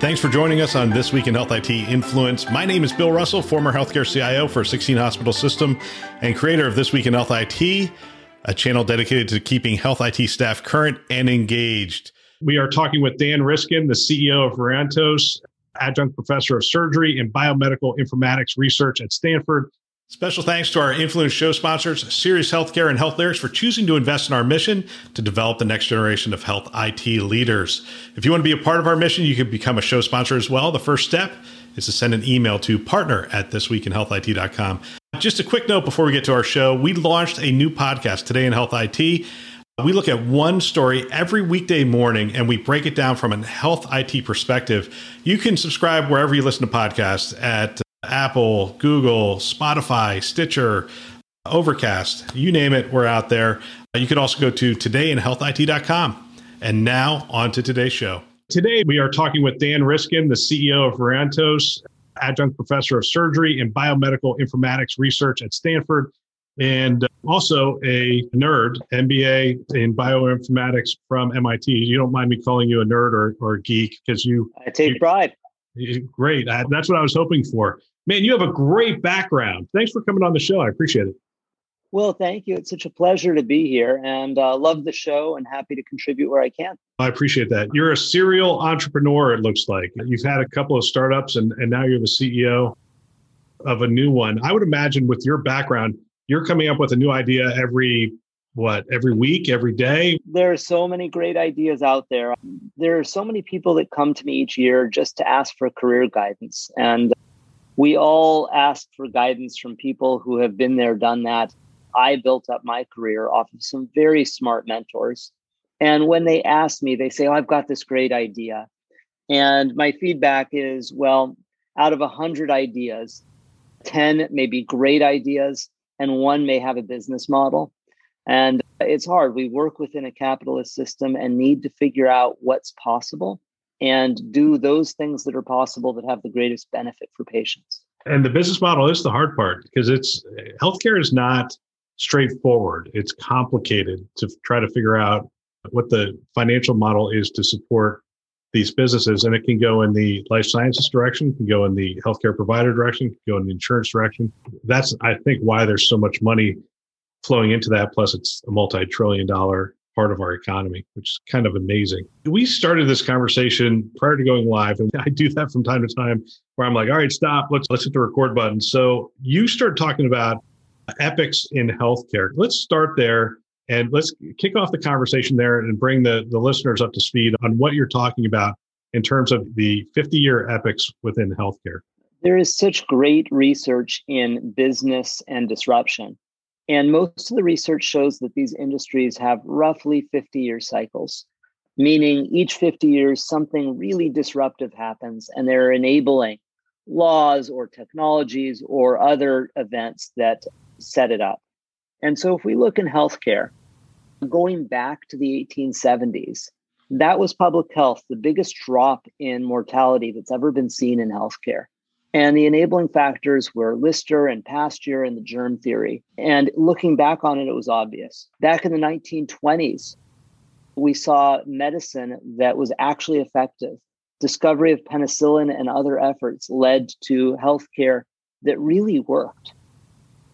Thanks for joining us on This Week in Health IT Influence. My name is Bill Russell, former healthcare CIO for 16 Hospital System and creator of This Week in Health IT, a channel dedicated to keeping health IT staff current and engaged. We are talking with Dan Riskin, the CEO of Verantos, adjunct professor of surgery and biomedical informatics research at Stanford, Special thanks to our influence show sponsors, Sirius Healthcare and Health Lyrics, for choosing to invest in our mission to develop the next generation of health IT leaders. If you want to be a part of our mission, you can become a show sponsor as well. The first step is to send an email to partner at thisweekinhealthit.com. Just a quick note before we get to our show, we launched a new podcast today in Health IT. We look at one story every weekday morning and we break it down from a health IT perspective. You can subscribe wherever you listen to podcasts at Apple, Google, Spotify, Stitcher, Overcast, you name it, we're out there. Uh, you can also go to todayinhealthit.com. And now on to today's show. Today, we are talking with Dan Riskin, the CEO of Verantos, adjunct professor of surgery and biomedical informatics research at Stanford, and uh, also a nerd, MBA in bioinformatics from MIT. You don't mind me calling you a nerd or, or a geek because you. I take pride. Great. That's what I was hoping for. Man, you have a great background. Thanks for coming on the show. I appreciate it. Well, thank you. It's such a pleasure to be here and uh, love the show and happy to contribute where I can. I appreciate that. You're a serial entrepreneur, it looks like. You've had a couple of startups and, and now you're the CEO of a new one. I would imagine with your background, you're coming up with a new idea every what every week every day there are so many great ideas out there there are so many people that come to me each year just to ask for career guidance and we all ask for guidance from people who have been there, done that. I built up my career off of some very smart mentors. And when they ask me, they say, Oh, I've got this great idea. And my feedback is, well, out of a 100 ideas, 10 may be great ideas, and one may have a business model. And it's hard. We work within a capitalist system and need to figure out what's possible and do those things that are possible that have the greatest benefit for patients. And the business model is the hard part because it's healthcare is not straightforward. It's complicated to try to figure out what the financial model is to support these businesses. And it can go in the life sciences direction, can go in the healthcare provider direction, can go in the insurance direction. That's, I think, why there's so much money flowing into that. Plus, it's a multi trillion dollar part of our economy, which is kind of amazing. We started this conversation prior to going live, and I do that from time to time where I'm like, all right, stop, let's let's hit the record button. So you start talking about epics in healthcare. Let's start there and let's kick off the conversation there and bring the, the listeners up to speed on what you're talking about in terms of the 50 year epics within healthcare. There is such great research in business and disruption. And most of the research shows that these industries have roughly 50 year cycles, meaning each 50 years, something really disruptive happens and they're enabling laws or technologies or other events that set it up. And so if we look in healthcare, going back to the 1870s, that was public health, the biggest drop in mortality that's ever been seen in healthcare. And the enabling factors were Lister and Pasteur and the germ theory. And looking back on it, it was obvious. Back in the 1920s, we saw medicine that was actually effective. Discovery of penicillin and other efforts led to healthcare that really worked.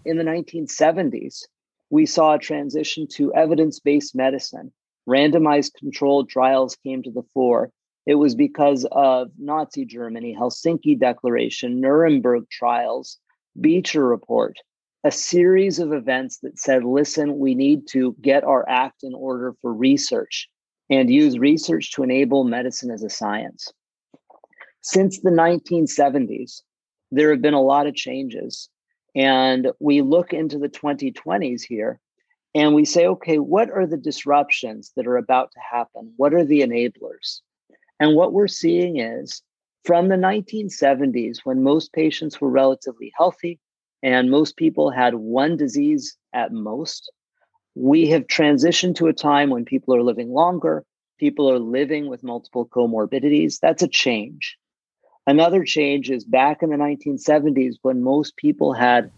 In the 1970s, we saw a transition to evidence based medicine. Randomized controlled trials came to the fore it was because of Nazi Germany, Helsinki Declaration, Nuremberg trials, Beecher Report, a series of events that said, listen, we need to get our act in order for research and use research to enable medicine as a science. Since the 1970s, there have been a lot of changes. And we look into the 2020s here and we say, okay, what are the disruptions that are about to happen? What are the enablers? And what we're seeing is From the 1970s, when most patients were relatively healthy and most people had one disease at most, we have transitioned to a time when people are living longer, people are living with multiple comorbidities. That's a change. Another change is back in the 1970s when most people had,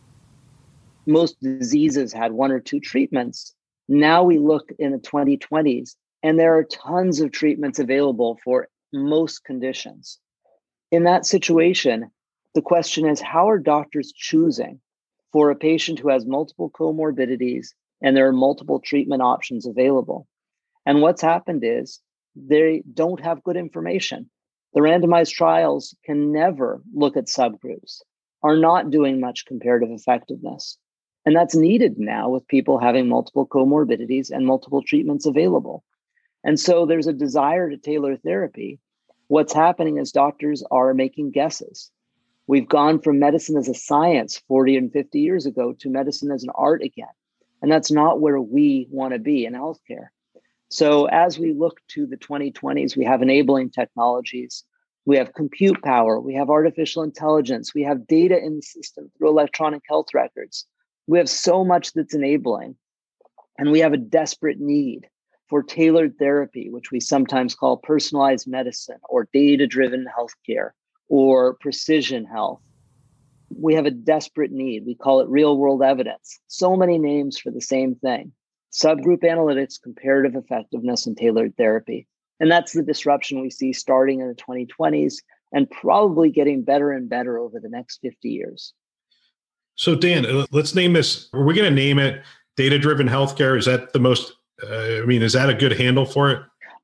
most diseases had one or two treatments. Now we look in the 2020s and there are tons of treatments available for most conditions. In that situation, the question is how are doctors choosing for a patient who has multiple comorbidities and there are multiple treatment options available? And what's happened is they don't have good information. The randomized trials can never look at subgroups, are not doing much comparative effectiveness. And that's needed now with people having multiple comorbidities and multiple treatments available. And so there's a desire to tailor therapy. What's happening is doctors are making guesses. We've gone from medicine as a science 40 and 50 years ago to medicine as an art again. And that's not where we want to be in healthcare. So as we look to the 2020s, we have enabling technologies. We have compute power. We have artificial intelligence. We have data in the system through electronic health records. We have so much that's enabling. And we have a desperate need for tailored therapy, which we sometimes call personalized medicine or data driven healthcare or precision health. We have a desperate need. We call it real world evidence. So many names for the same thing subgroup analytics, comparative effectiveness, and tailored therapy. And that's the disruption we see starting in the 2020s and probably getting better and better over the next 50 years. So, Dan, uh, let's name this. Are we going to name it data driven healthcare? Is that the most, uh, I mean, is that a good handle for it?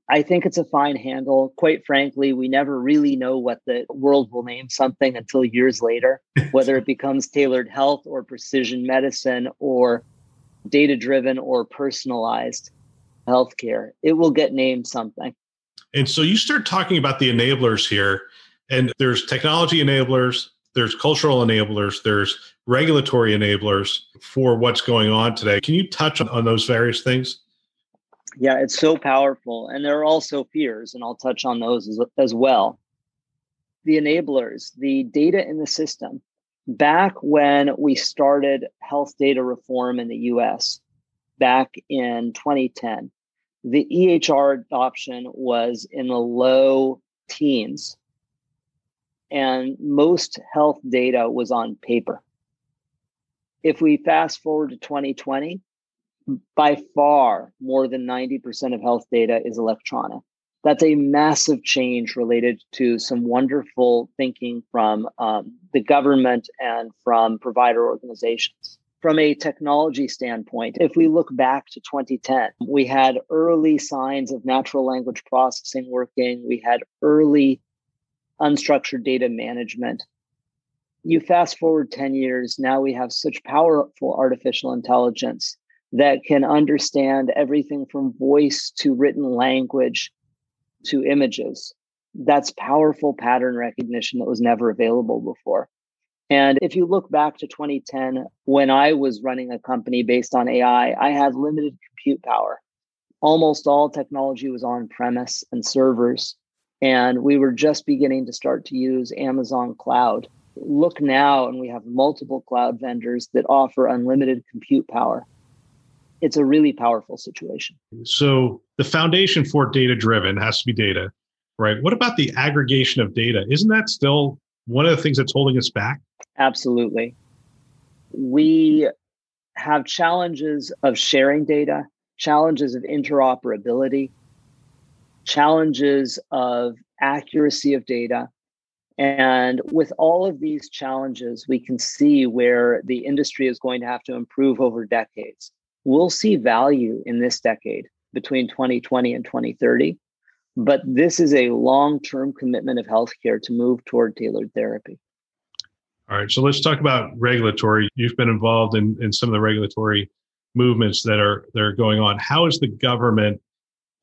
I think it's a fine handle. Quite frankly, we never really know what the world will name something until years later, whether it becomes tailored health or precision medicine or data driven or personalized healthcare. It will get named something. And so you start talking about the enablers here, and there's technology enablers, there's cultural enablers, there's regulatory enablers for what's going on today. Can you touch on, on those various things? Yeah, it's so powerful. And there are also fears, and I'll touch on those as, as well. The enablers, the data in the system, back when we started health data reform in the US back in 2010, the EHR adoption was in the low teens, and most health data was on paper. If we fast forward to 2020, by far more than 90% of health data is electronic that's a massive change related to some wonderful thinking from um, the government and from provider organizations. From a technology standpoint, if we look back to 2010, we had early signs of natural language processing working, we had early unstructured data management. You fast forward 10 years, now we have such powerful artificial intelligence that can understand everything from voice to written language to images. That's powerful pattern recognition that was never available before. And if you look back to 2010, when I was running a company based on AI, I had limited compute power. Almost all technology was on premise and servers. And we were just beginning to start to use Amazon Cloud. Look now, and we have multiple cloud vendors that offer unlimited compute power it's a really powerful situation. So the foundation for data driven has to be data, right? What about the aggregation of data? Isn't that still one of the things that's holding us back? Absolutely. We have challenges of sharing data, challenges of interoperability, challenges of accuracy of data. And with all of these challenges, we can see where the industry is going to have to improve over decades we'll see value in this decade between 2020 and 2030. But this is a long term commitment of healthcare to move toward tailored therapy. All right. So let's talk about regulatory. You've been involved in, in some of the regulatory movements that are that are going on. How is the government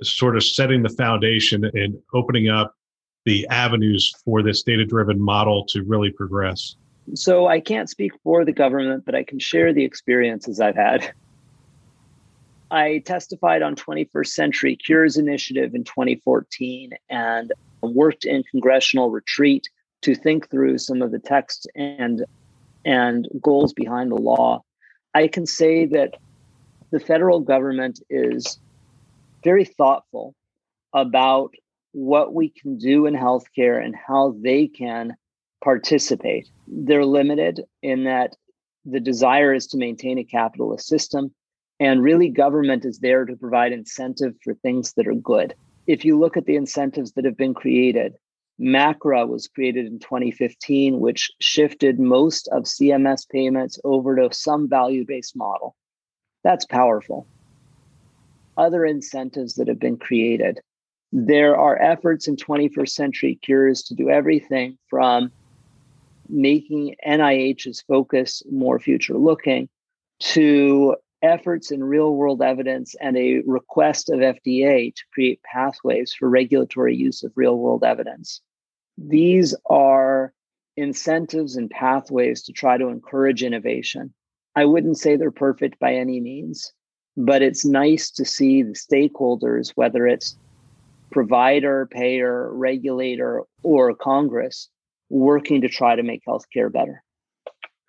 sort of setting the foundation and opening up the avenues for this data driven model to really progress? So I can't speak for the government, but I can share the experiences I've had. I testified on 21st Century Cures Initiative in 2014, and worked in congressional retreat to think through some of the text and and goals behind the law. I can say that the federal government is very thoughtful about what we can do in healthcare and how they can participate. They're limited in that the desire is to maintain a capitalist system. And really, government is there to provide incentive for things that are good. If you look at the incentives that have been created, MACRA was created in 2015, which shifted most of CMS payments over to some value based model. That's powerful. Other incentives that have been created. There are efforts in 21st century cures to do everything from making NIH's focus more future looking to efforts in real world evidence and a request of FDA to create pathways for regulatory use of real world evidence. These are incentives and pathways to try to encourage innovation. I wouldn't say they're perfect by any means, but it's nice to see the stakeholders, whether it's provider, payer, regulator, or Congress, working to try to make healthcare better.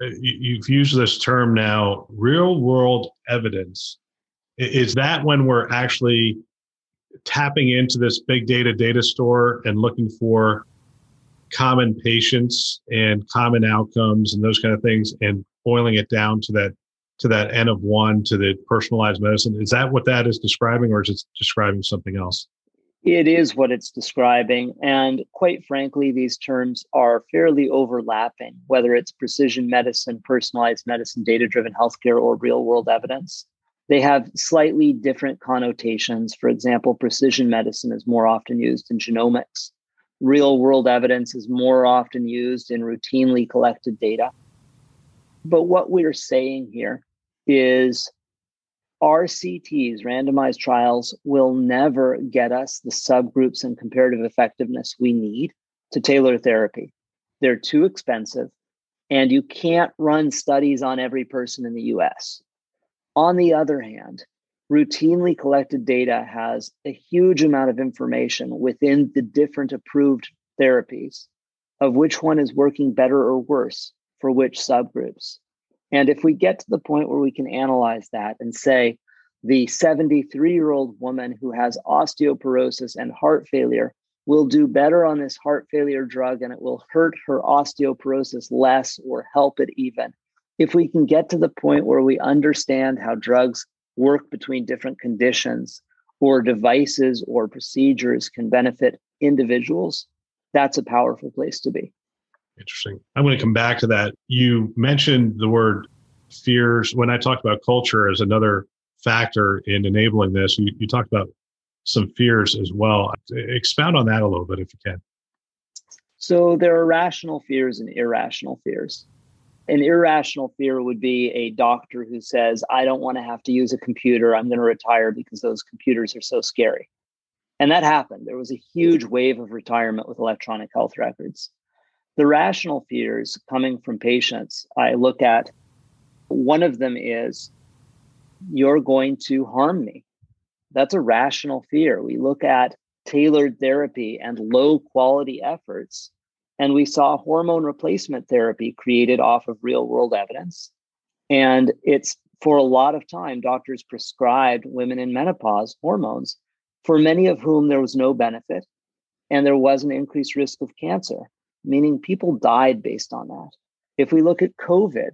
Uh, you've used this term now, real world evidence. Is that when we're actually tapping into this big data data store and looking for common patients and common outcomes and those kind of things and boiling it down to that to that n of one to the personalized medicine is that what that is describing or is it describing something else it is what it's describing. And quite frankly, these terms are fairly overlapping, whether it's precision medicine, personalized medicine, data driven healthcare, or real world evidence. They have slightly different connotations. For example, precision medicine is more often used in genomics, real world evidence is more often used in routinely collected data. But what we're saying here is RCTs, randomized trials, will never get us the subgroups and comparative effectiveness we need to tailor therapy. They're too expensive, and you can't run studies on every person in the US. On the other hand, routinely collected data has a huge amount of information within the different approved therapies of which one is working better or worse for which subgroups. And if we get to the point where we can analyze that and say, the 73 year old woman who has osteoporosis and heart failure will do better on this heart failure drug and it will hurt her osteoporosis less or help it even. If we can get to the point where we understand how drugs work between different conditions or devices or procedures can benefit individuals, that's a powerful place to be. Interesting. I'm going to come back to that. You mentioned the word fears when I talked about culture as another factor in enabling this. You, you talked about some fears as well. Expound on that a little bit if you can. So there are rational fears and irrational fears. An irrational fear would be a doctor who says, I don't want to have to use a computer. I'm going to retire because those computers are so scary. And that happened. There was a huge wave of retirement with electronic health records. The rational fears coming from patients, I look at one of them is you're going to harm me. That's a rational fear. We look at tailored therapy and low quality efforts, and we saw hormone replacement therapy created off of real world evidence. And it's for a lot of time, doctors prescribed women in menopause hormones, for many of whom there was no benefit and there was an increased risk of cancer, meaning people died based on that. If we look at COVID,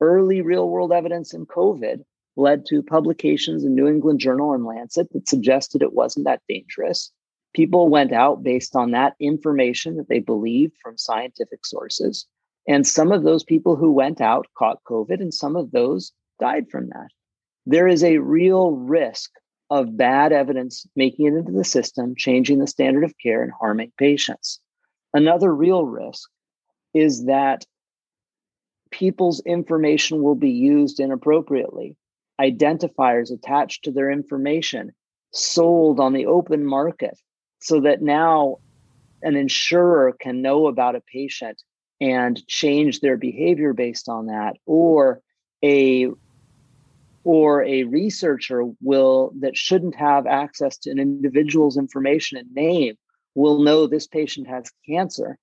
early real world evidence in COVID led to publications in New England Journal and Lancet that suggested it wasn't that dangerous. People went out based on that information that they believed from scientific sources. And some of those people who went out caught COVID, and some of those died from that. There is a real risk of bad evidence making it into the system, changing the standard of care, and harming patients. Another real risk is that people's information will be used inappropriately. Identifiers attached to their information sold on the open market so that now an insurer can know about a patient and change their behavior based on that or a or a researcher will that shouldn't have access to an individual's information and name we'll know this patient has cancer.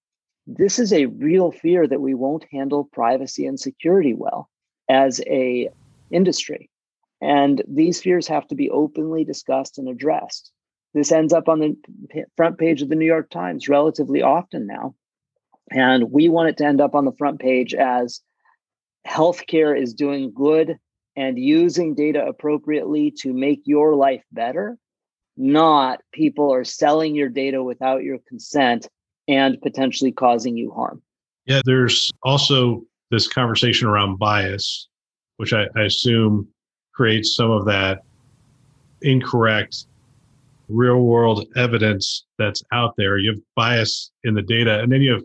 This is a real fear that we won't handle privacy and security well as a industry. And these fears have to be openly discussed and addressed. This ends up on the front page of the New York Times relatively often now. And we want it to end up on the front page as healthcare is doing good and using data appropriately to make your life better, not people are selling your data without your consent and potentially causing you harm. Yeah, there's also this conversation around bias, which I, I assume creates some of that incorrect real world evidence that's out there. You have bias in the data, and then you have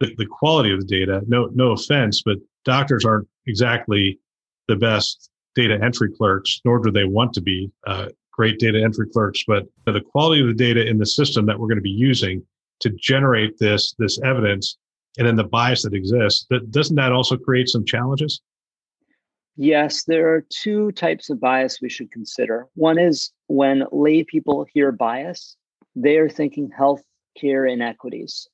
the, the quality of the data. No, no offense, but doctors aren't exactly the best data entry clerks, nor do they want to be uh, great data entry clerks. But the quality of the data in the system that we're going to be using to generate this this evidence, and then the bias that exists, that doesn't that also create some challenges? Yes, there are two types of bias we should consider. One is when lay people hear bias, they are thinking health care inequities.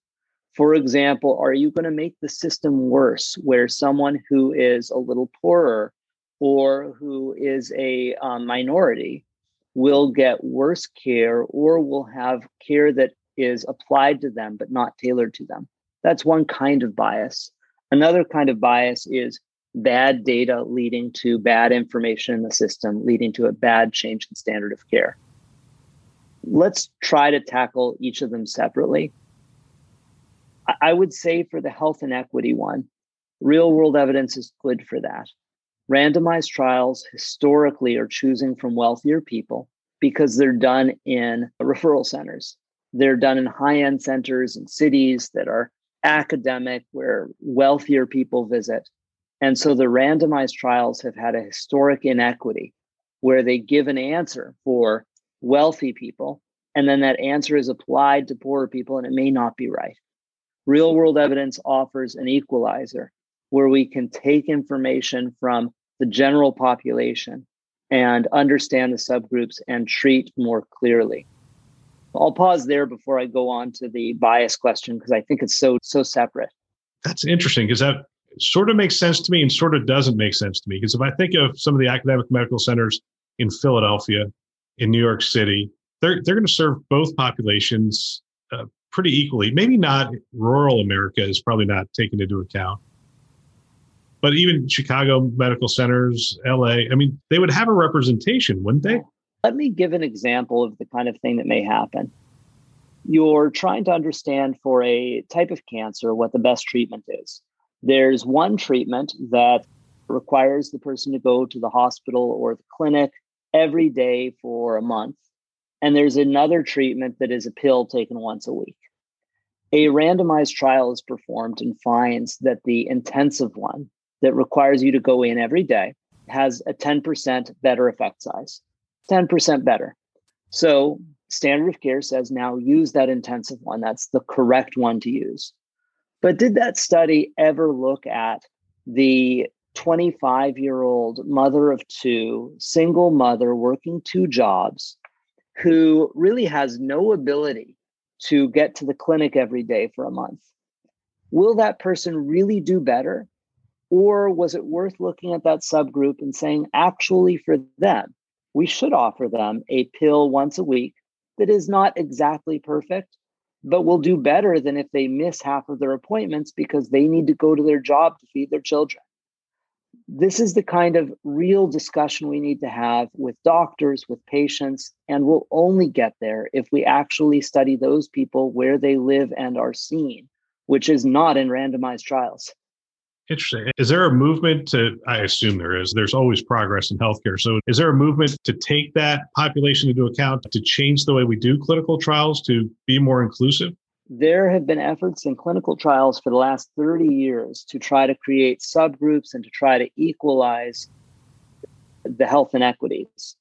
For example, are you going to make the system worse where someone who is a little poorer or who is a um, minority will get worse care or will have care that is applied to them but not tailored to them? That's one kind of bias. Another kind of bias is bad data leading to bad information in the system, leading to a bad change in standard of care. Let's try to tackle each of them separately. I would say for the health inequity one, real world evidence is good for that. Randomized trials historically are choosing from wealthier people because they're done in referral centers. They're done in high end centers and cities that are academic, where wealthier people visit. And so the randomized trials have had a historic inequity where they give an answer for wealthy people, and then that answer is applied to poorer people, and it may not be right. Real world evidence offers an equalizer where we can take information from the general population and understand the subgroups and treat more clearly. I'll pause there before I go on to the bias question because I think it's so so separate. That's interesting because that sort of makes sense to me and sort of doesn't make sense to me. Because if I think of some of the academic medical centers in Philadelphia, in New York City, they're they're going to serve both populations uh, pretty equally. Maybe not rural America is probably not taken into account. But even Chicago medical centers, LA, I mean, they would have a representation, wouldn't they? Let me give an example of the kind of thing that may happen. You're trying to understand for a type of cancer what the best treatment is. There's one treatment that requires the person to go to the hospital or the clinic every day for a month. And there's another treatment that is a pill taken once a week. A randomized trial is performed and finds that the intensive one that requires you to go in every day has a 10% better effect size. 10% better. So, standard of care says now use that intensive one. That's the correct one to use. But did that study ever look at the 25 year old mother of two, single mother working two jobs, who really has no ability to get to the clinic every day for a month? Will that person really do better? Or was it worth looking at that subgroup and saying, actually, for them, we should offer them a pill once a week that is not exactly perfect, but will do better than if they miss half of their appointments because they need to go to their job to feed their children. This is the kind of real discussion we need to have with doctors, with patients, and we'll only get there if we actually study those people where they live and are seen, which is not in randomized trials. Interesting. Is there a movement to, I assume there is, there's always progress in healthcare. So is there a movement to take that population into account to change the way we do clinical trials to be more inclusive? There have been efforts in clinical trials for the last 30 years to try to create subgroups and to try to equalize the health inequities.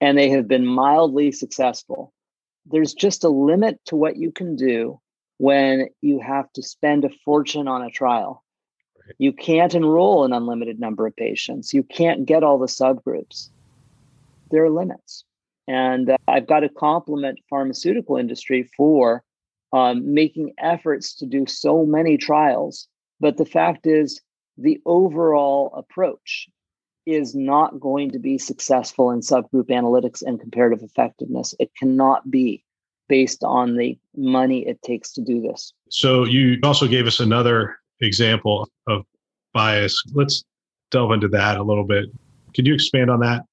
And they have been mildly successful. There's just a limit to what you can do when you have to spend a fortune on a trial you can't enroll an unlimited number of patients. You can't get all the subgroups. There are limits. And uh, I've got to compliment pharmaceutical industry for um, making efforts to do so many trials. But the fact is, the overall approach is not going to be successful in subgroup analytics and comparative effectiveness. It cannot be based on the money it takes to do this. So you also gave us another example of bias. Let's delve into that a little bit. Could you expand on that?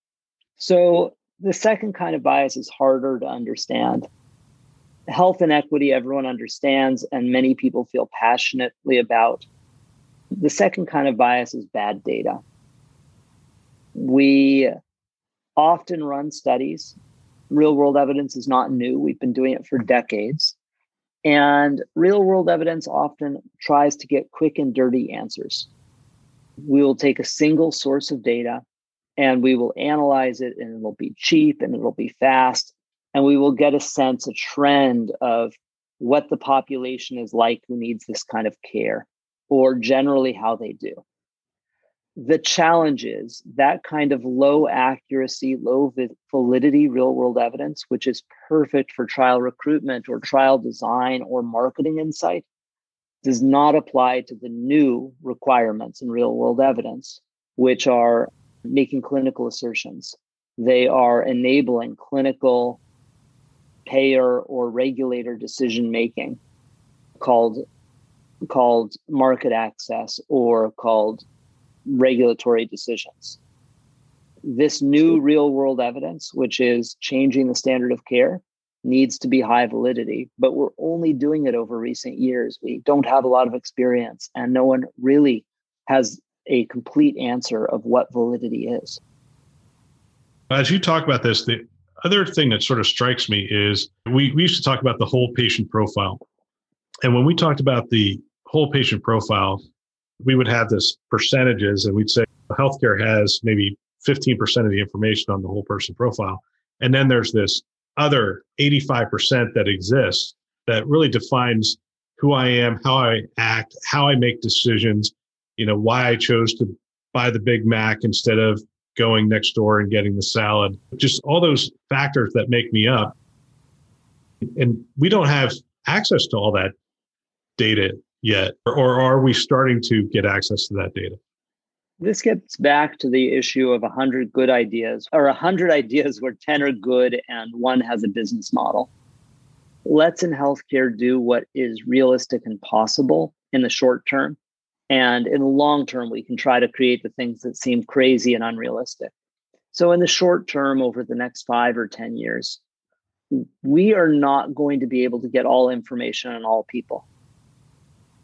So the second kind of bias is harder to understand. Health inequity, everyone understands, and many people feel passionately about. The second kind of bias is bad data. We often run studies. Real world evidence is not new, we've been doing it for decades. And real world evidence often tries to get quick and dirty answers. We will take a single source of data and we will analyze it, and it'll be cheap and it'll be fast. And we will get a sense, a trend of what the population is like who needs this kind of care, or generally how they do. The challenge is that kind of low accuracy, low validity real world evidence, which is perfect for trial recruitment or trial design or marketing insight, does not apply to the new requirements in real world evidence, which are making clinical assertions. They are enabling clinical payer or regulator decision making called called market access or called regulatory decisions. This new real world evidence, which is changing the standard of care, needs to be high validity, but we're only doing it over recent years. We don't have a lot of experience, and no one really has a complete answer of what validity is. As you talk about this, the other thing that sort of strikes me is we, we used to talk about the whole patient profile. And when we talked about the whole patient profile, we would have this percentages and we'd say healthcare has maybe 15% of the information on the whole person profile. And then there's this other 85% that exists that really defines who I am, how I act, how I make decisions, you know, why I chose to buy the Big Mac instead of going next door and getting the salad. Just all those factors that make me up. And we don't have access to all that data yet, or are we starting to get access to that data? This gets back to the issue of 100 good ideas, or 100 ideas where 10 are good and one has a business model. Let's in healthcare do what is realistic and possible in the short term. And in the long term, we can try to create the things that seem crazy and unrealistic. So, in the short term, over the next five or 10 years, we are not going to be able to get all information on all people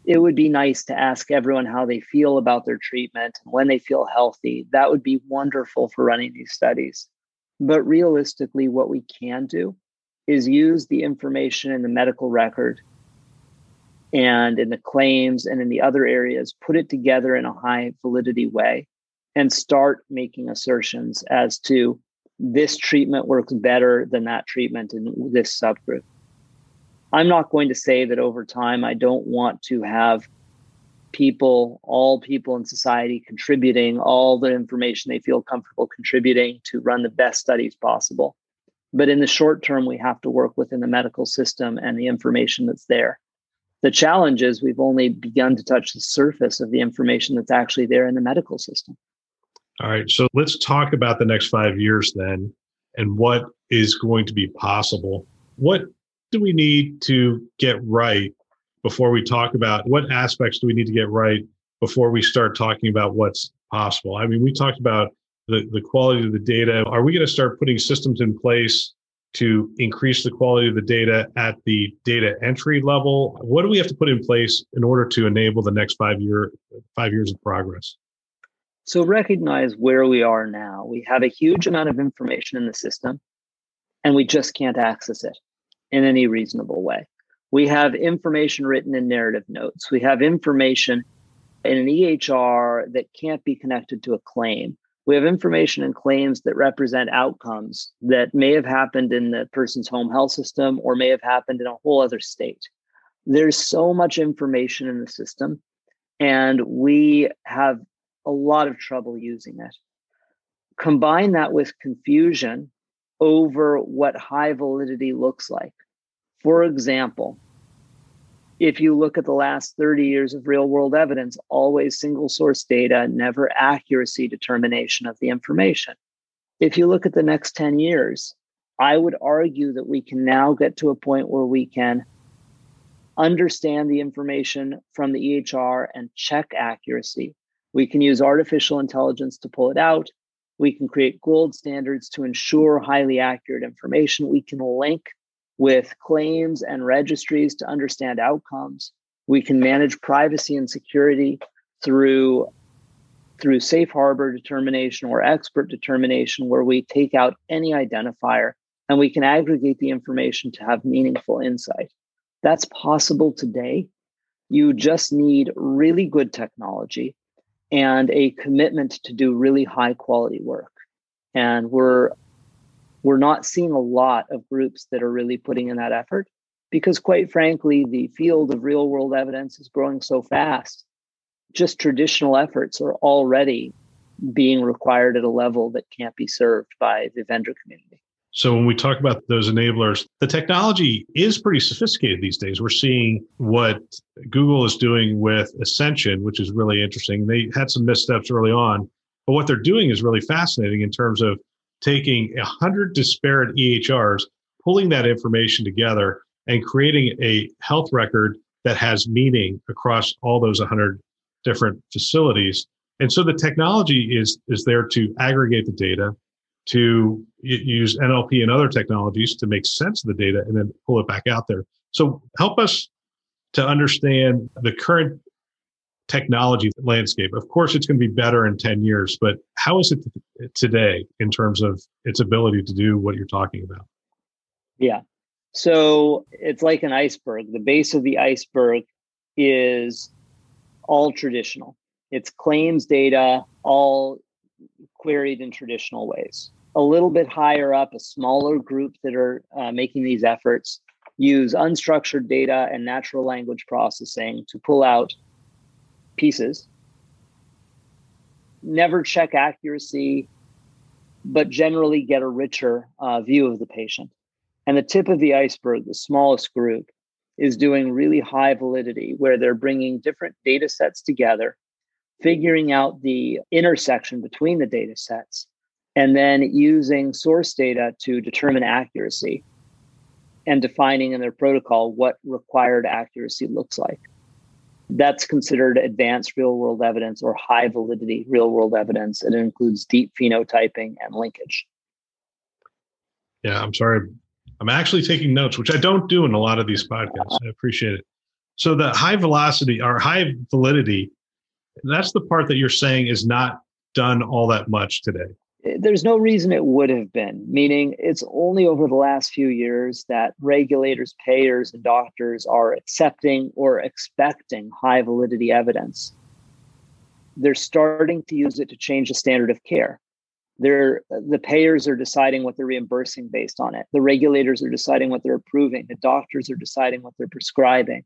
it would be nice to ask everyone how they feel about their treatment and when they feel healthy. That would be wonderful for running these studies. But realistically, what we can do is use the information in the medical record and in the claims and in the other areas, put it together in a high validity way, and start making assertions as to this treatment works better than that treatment in this subgroup. I'm not going to say that over time I don't want to have people, all people in society contributing all the information they feel comfortable contributing to run the best studies possible. But in the short term, we have to work within the medical system and the information that's there. The challenge is we've only begun to touch the surface of the information that's actually there in the medical system. All right. So let's talk about the next five years then and what is going to be possible. What do we need to get right before we talk about what aspects do we need to get right before we start talking about what's possible? I mean, we talked about the, the quality of the data. Are we going to start putting systems in place to increase the quality of the data at the data entry level? What do we have to put in place in order to enable the next five year five years of progress? So recognize where we are now. We have a huge amount of information in the system and we just can't access it in any reasonable way. We have information written in narrative notes. We have information in an EHR that can't be connected to a claim. We have information and claims that represent outcomes that may have happened in the person's home health system or may have happened in a whole other state. There's so much information in the system, and we have a lot of trouble using it. Combine that with confusion over what high validity looks like. For example, If you look at the last 30 years of real world evidence, always single source data, never accuracy determination of the information. If you look at the next 10 years, I would argue that we can now get to a point where we can understand the information from the EHR and check accuracy. We can use artificial intelligence to pull it out. We can create gold standards to ensure highly accurate information. We can link with claims and registries to understand outcomes. We can manage privacy and security through through safe harbor determination or expert determination where we take out any identifier and we can aggregate the information to have meaningful insight. That's possible today. You just need really good technology and a commitment to do really high quality work. And we're we're not seeing a lot of groups that are really putting in that effort because quite frankly the field of real world evidence is growing so fast. Just traditional efforts are already being required at a level that can't be served by the vendor community. So when we talk about those enablers, the technology is pretty sophisticated these days. We're seeing what Google is doing with Ascension, which is really interesting. They had some missteps early on, but what they're doing is really fascinating in terms of taking a hundred disparate EHRs, pulling that information together and creating a health record that has meaning across all those 100 different facilities. And so the technology is, is there to aggregate the data, to use NLP and other technologies to make sense of the data and then pull it back out there. So help us to understand the current technology landscape. Of course, it's going to be better in 10 years, but how is it today in terms of its ability to do what you're talking about? Yeah. So it's like an iceberg. The base of the iceberg is all traditional. It's claims data, all queried in traditional ways a little bit higher up, a smaller group that are uh, making these efforts use unstructured data and natural language processing to pull out pieces. Never check accuracy, but generally get a richer uh, view of the patient. And the tip of the iceberg, the smallest group, is doing really high validity where they're bringing different data sets together, figuring out the intersection between the data sets, and then using source data to determine accuracy and defining in their protocol what required accuracy looks like. That's considered advanced real world evidence or high validity real world evidence. It includes deep phenotyping and linkage. Yeah, I'm sorry. I'm actually taking notes, which I don't do in a lot of these podcasts. Uh-huh. I appreciate it. So the high velocity or high validity, that's the part that you're saying is not done all that much today there's no reason it would have been, meaning it's only over the last few years that regulators, payers, and doctors are accepting or expecting high validity evidence. They're starting to use it to change the standard of care. They're, the payers are deciding what they're reimbursing based on it. The regulators are deciding what they're approving. The doctors are deciding what they're prescribing.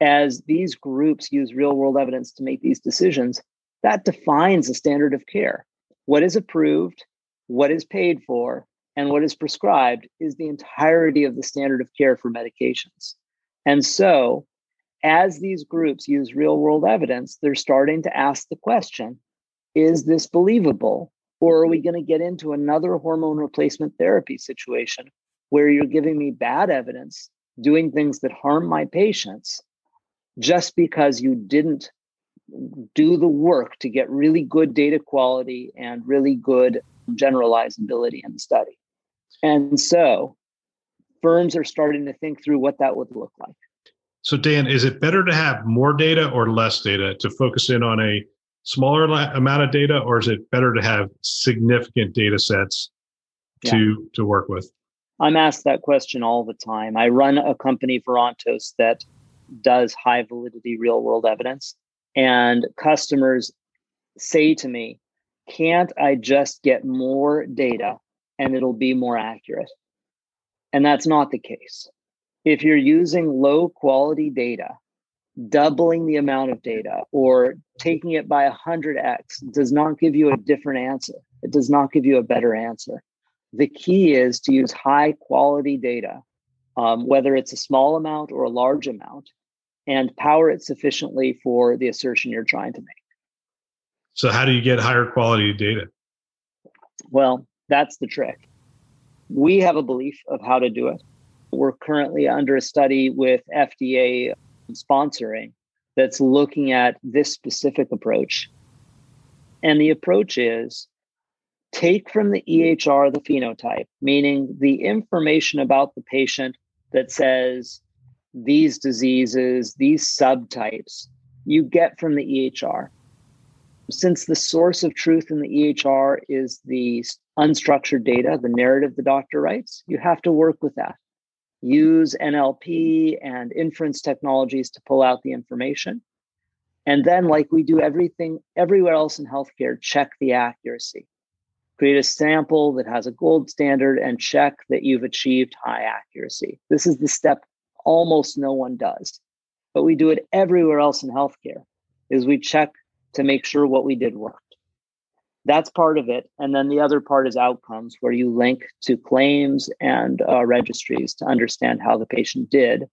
As these groups use real world evidence to make these decisions, that defines the standard of care what is approved, what is paid for, and what is prescribed is the entirety of the standard of care for medications. And so, as these groups use real world evidence, they're starting to ask the question is this believable? Or are we going to get into another hormone replacement therapy situation where you're giving me bad evidence, doing things that harm my patients just because you didn't do the work to get really good data quality and really good generalizability in the study. And so firms are starting to think through what that would look like. So, Dan, is it better to have more data or less data to focus in on a smaller amount of data, or is it better to have significant data sets to, yeah. to work with? I'm asked that question all the time. I run a company, Verantos, that does high validity real world evidence and customers say to me, can't I just get more data and it'll be more accurate? And that's not the case. If you're using low quality data, doubling the amount of data or taking it by 100x does not give you a different answer. It does not give you a better answer. The key is to use high quality data, um, whether it's a small amount or a large amount, and power it sufficiently for the assertion you're trying to make. So, how do you get higher quality data? Well, that's the trick. We have a belief of how to do it. We're currently under a study with FDA sponsoring that's looking at this specific approach. And the approach is take from the EHR the phenotype, meaning the information about the patient that says these diseases, these subtypes, you get from the EHR. Since the source of truth in the EHR is the unstructured data, the narrative the doctor writes, you have to work with that. Use NLP and inference technologies to pull out the information. And then, like we do everything everywhere else in healthcare, check the accuracy. Create a sample that has a gold standard and check that you've achieved high accuracy. This is the step almost no one does, but we do it everywhere else in healthcare. Is we check to make sure what we did worked. That's part of it, and then the other part is outcomes, where you link to claims and uh, registries to understand how the patient did.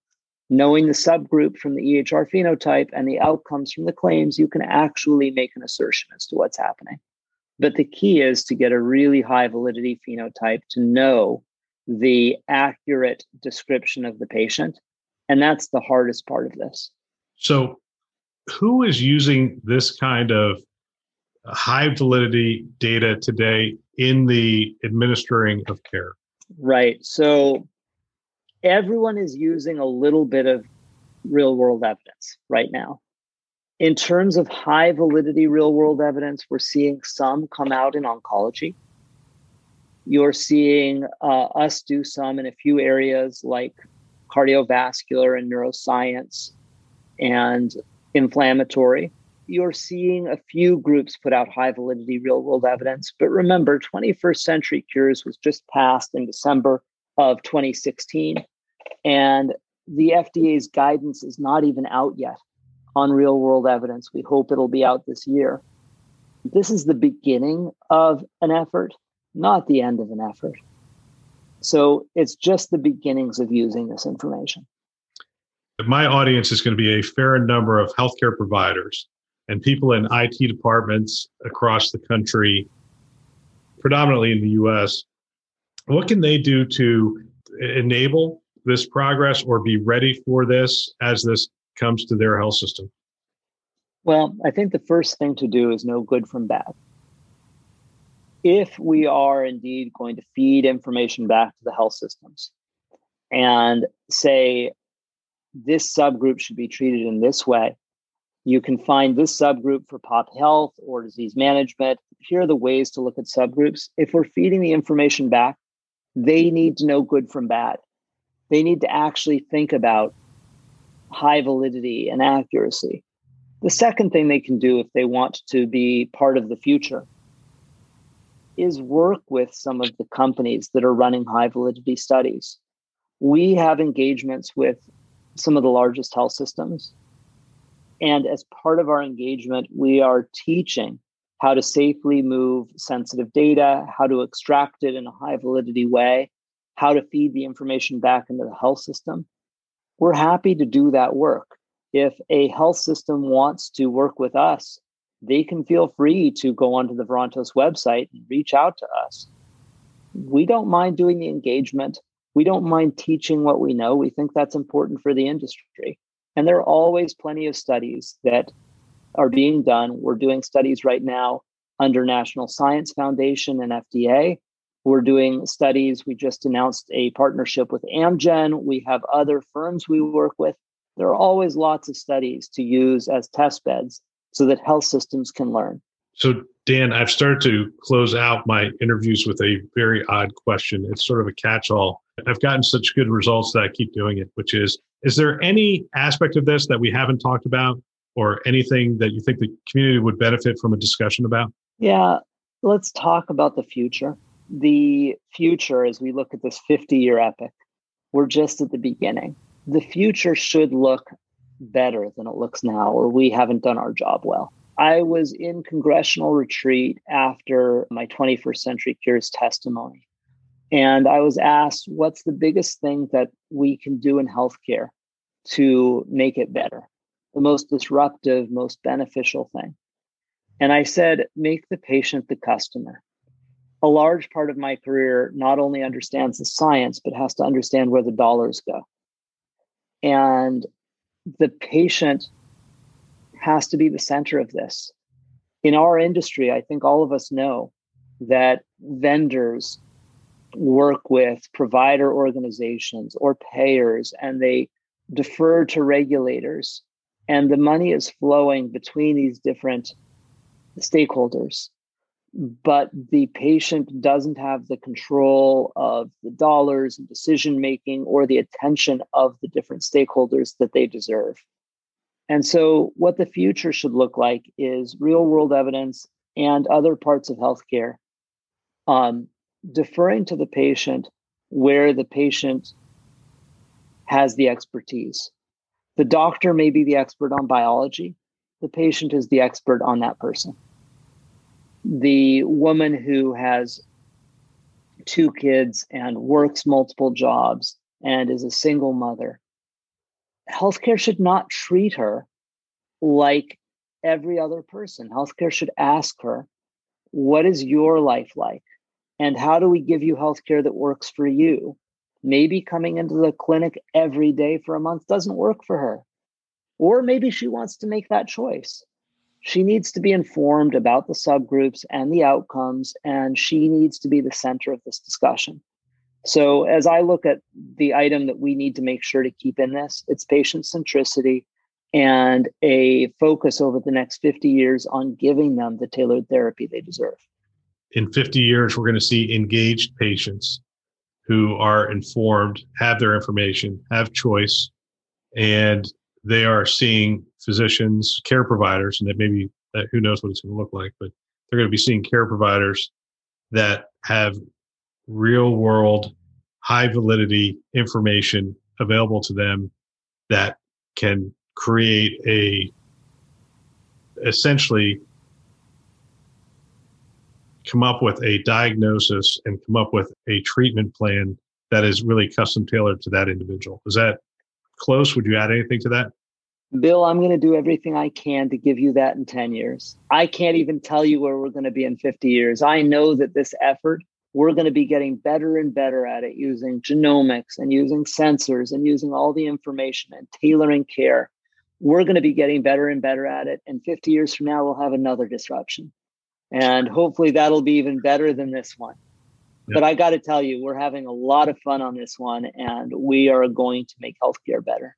Knowing the subgroup from the EHR phenotype and the outcomes from the claims, you can actually make an assertion as to what's happening. But the key is to get a really high validity phenotype to know the accurate description of the patient. And that's the hardest part of this. So, who is using this kind of high validity data today in the administering of care? Right. So, everyone is using a little bit of real world evidence right now. In terms of high validity real world evidence, we're seeing some come out in oncology. You're seeing uh, us do some in a few areas like cardiovascular and neuroscience and inflammatory. You're seeing a few groups put out high validity real world evidence. But remember, 21st Century Cures was just passed in December of 2016. And the FDA's guidance is not even out yet on real world evidence. We hope it'll be out this year. This is the beginning of an effort, not the end of an effort. So it's just the beginnings of using this information. My audience is going to be a fair number of healthcare providers and people in IT departments across the country, predominantly in the US. What can they do to enable this progress or be ready for this as this comes to their health system? Well, I think the first thing to do is know good from bad. If we are indeed going to feed information back to the health systems and say this subgroup should be treated in this way, you can find this subgroup for pop health or disease management. Here are the ways to look at subgroups. If we're feeding the information back, they need to know good from bad. They need to actually think about high validity and accuracy. The second thing they can do if they want to be part of the future is work with some of the companies that are running high validity studies. We have engagements with some of the largest health systems. And as part of our engagement, we are teaching how to safely move sensitive data, how to extract it in a high validity way, how to feed the information back into the health system. We're happy to do that work. If a health system wants to work with us, they can feel free to go onto the Verantos website and reach out to us. We don't mind doing the engagement. We don't mind teaching what we know. We think that's important for the industry. And there are always plenty of studies that are being done. We're doing studies right now under National Science Foundation and FDA. We're doing studies. We just announced a partnership with Amgen. We have other firms we work with. There are always lots of studies to use as test beds so that health systems can learn. So, Dan, I've started to close out my interviews with a very odd question. It's sort of a catch all. I've gotten such good results that I keep doing it, which is Is there any aspect of this that we haven't talked about or anything that you think the community would benefit from a discussion about? Yeah, let's talk about the future. The future, as we look at this 50 year epic, we're just at the beginning. The future should look better than it looks now, or we haven't done our job well. I was in congressional retreat after my 21st Century Cures testimony. And I was asked, what's the biggest thing that we can do in healthcare to make it better, the most disruptive, most beneficial thing. And I said, make the patient the customer. A large part of my career not only understands the science, but has to understand where the dollars go. And the patient has to be the center of this. In our industry, I think all of us know that vendors work with provider organizations or payers and they defer to regulators and the money is flowing between these different stakeholders but the patient doesn't have the control of the dollars and decision making or the attention of the different stakeholders that they deserve and so what the future should look like is real world evidence and other parts of healthcare um, deferring to the patient where the patient has the expertise. The doctor may be the expert on biology, the patient is the expert on that person. The woman who has two kids and works multiple jobs and is a single mother, healthcare should not treat her like every other person. Healthcare should ask her, What is your life like? And how do we give you healthcare that works for you? Maybe coming into the clinic every day for a month doesn't work for her. Or maybe she wants to make that choice. She needs to be informed about the subgroups and the outcomes, and she needs to be the center of this discussion. So, as I look at the item that we need to make sure to keep in this, it's patient centricity and a focus over the next 50 years on giving them the tailored therapy they deserve in 50 years, we're going to see engaged patients who are informed, have their information, have choice, and they are seeing physicians, care providers, and that maybe that who knows what it's going to look like, but they're going to be seeing care providers that have real world, high validity information available to them that can create a essentially come up with a diagnosis and come up with a treatment plan that is really custom tailored to that individual. Is that close? Would you add anything to that? Bill, I'm going to do everything I can to give you that in 10 years. I can't even tell you where we're going to be in 50 years. I know that this effort, we're going to be getting better and better at it using genomics and using sensors and using all the information and tailoring care. We're going to be getting better and better at it. And 50 years from now, we'll have another disruption and hopefully that'll be even better than this one. But I got to tell you, we're having a lot of fun on this one, and we are going to make healthcare better.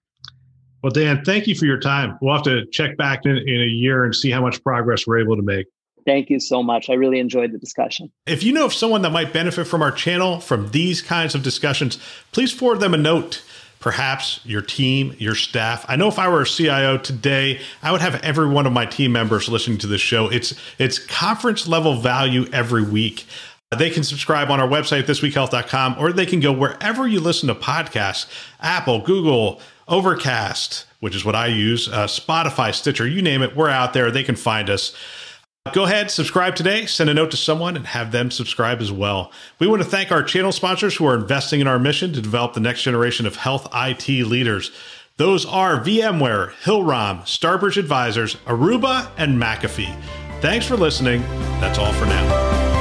Well, Dan, thank you for your time. We'll have to check back in, in a year and see how much progress we're able to make. Thank you so much. I really enjoyed the discussion. If you know of someone that might benefit from our channel from these kinds of discussions, please forward them a note perhaps your team, your staff. I know if I were a CIO today, I would have every one of my team members listening to this show. It's it's conference level value every week. Uh, they can subscribe on our website, thisweekhealth.com, or they can go wherever you listen to podcasts Apple, Google, Overcast, which is what I use, uh, Spotify, Stitcher, you name it. We're out there. They can find us. Go ahead, subscribe today, send a note to someone, and have them subscribe as well. We want to thank our channel sponsors who are investing in our mission to develop the next generation of health IT leaders. Those are VMware, Hillrom, Starbridge Advisors, Aruba, and McAfee. Thanks for listening. That's all for now.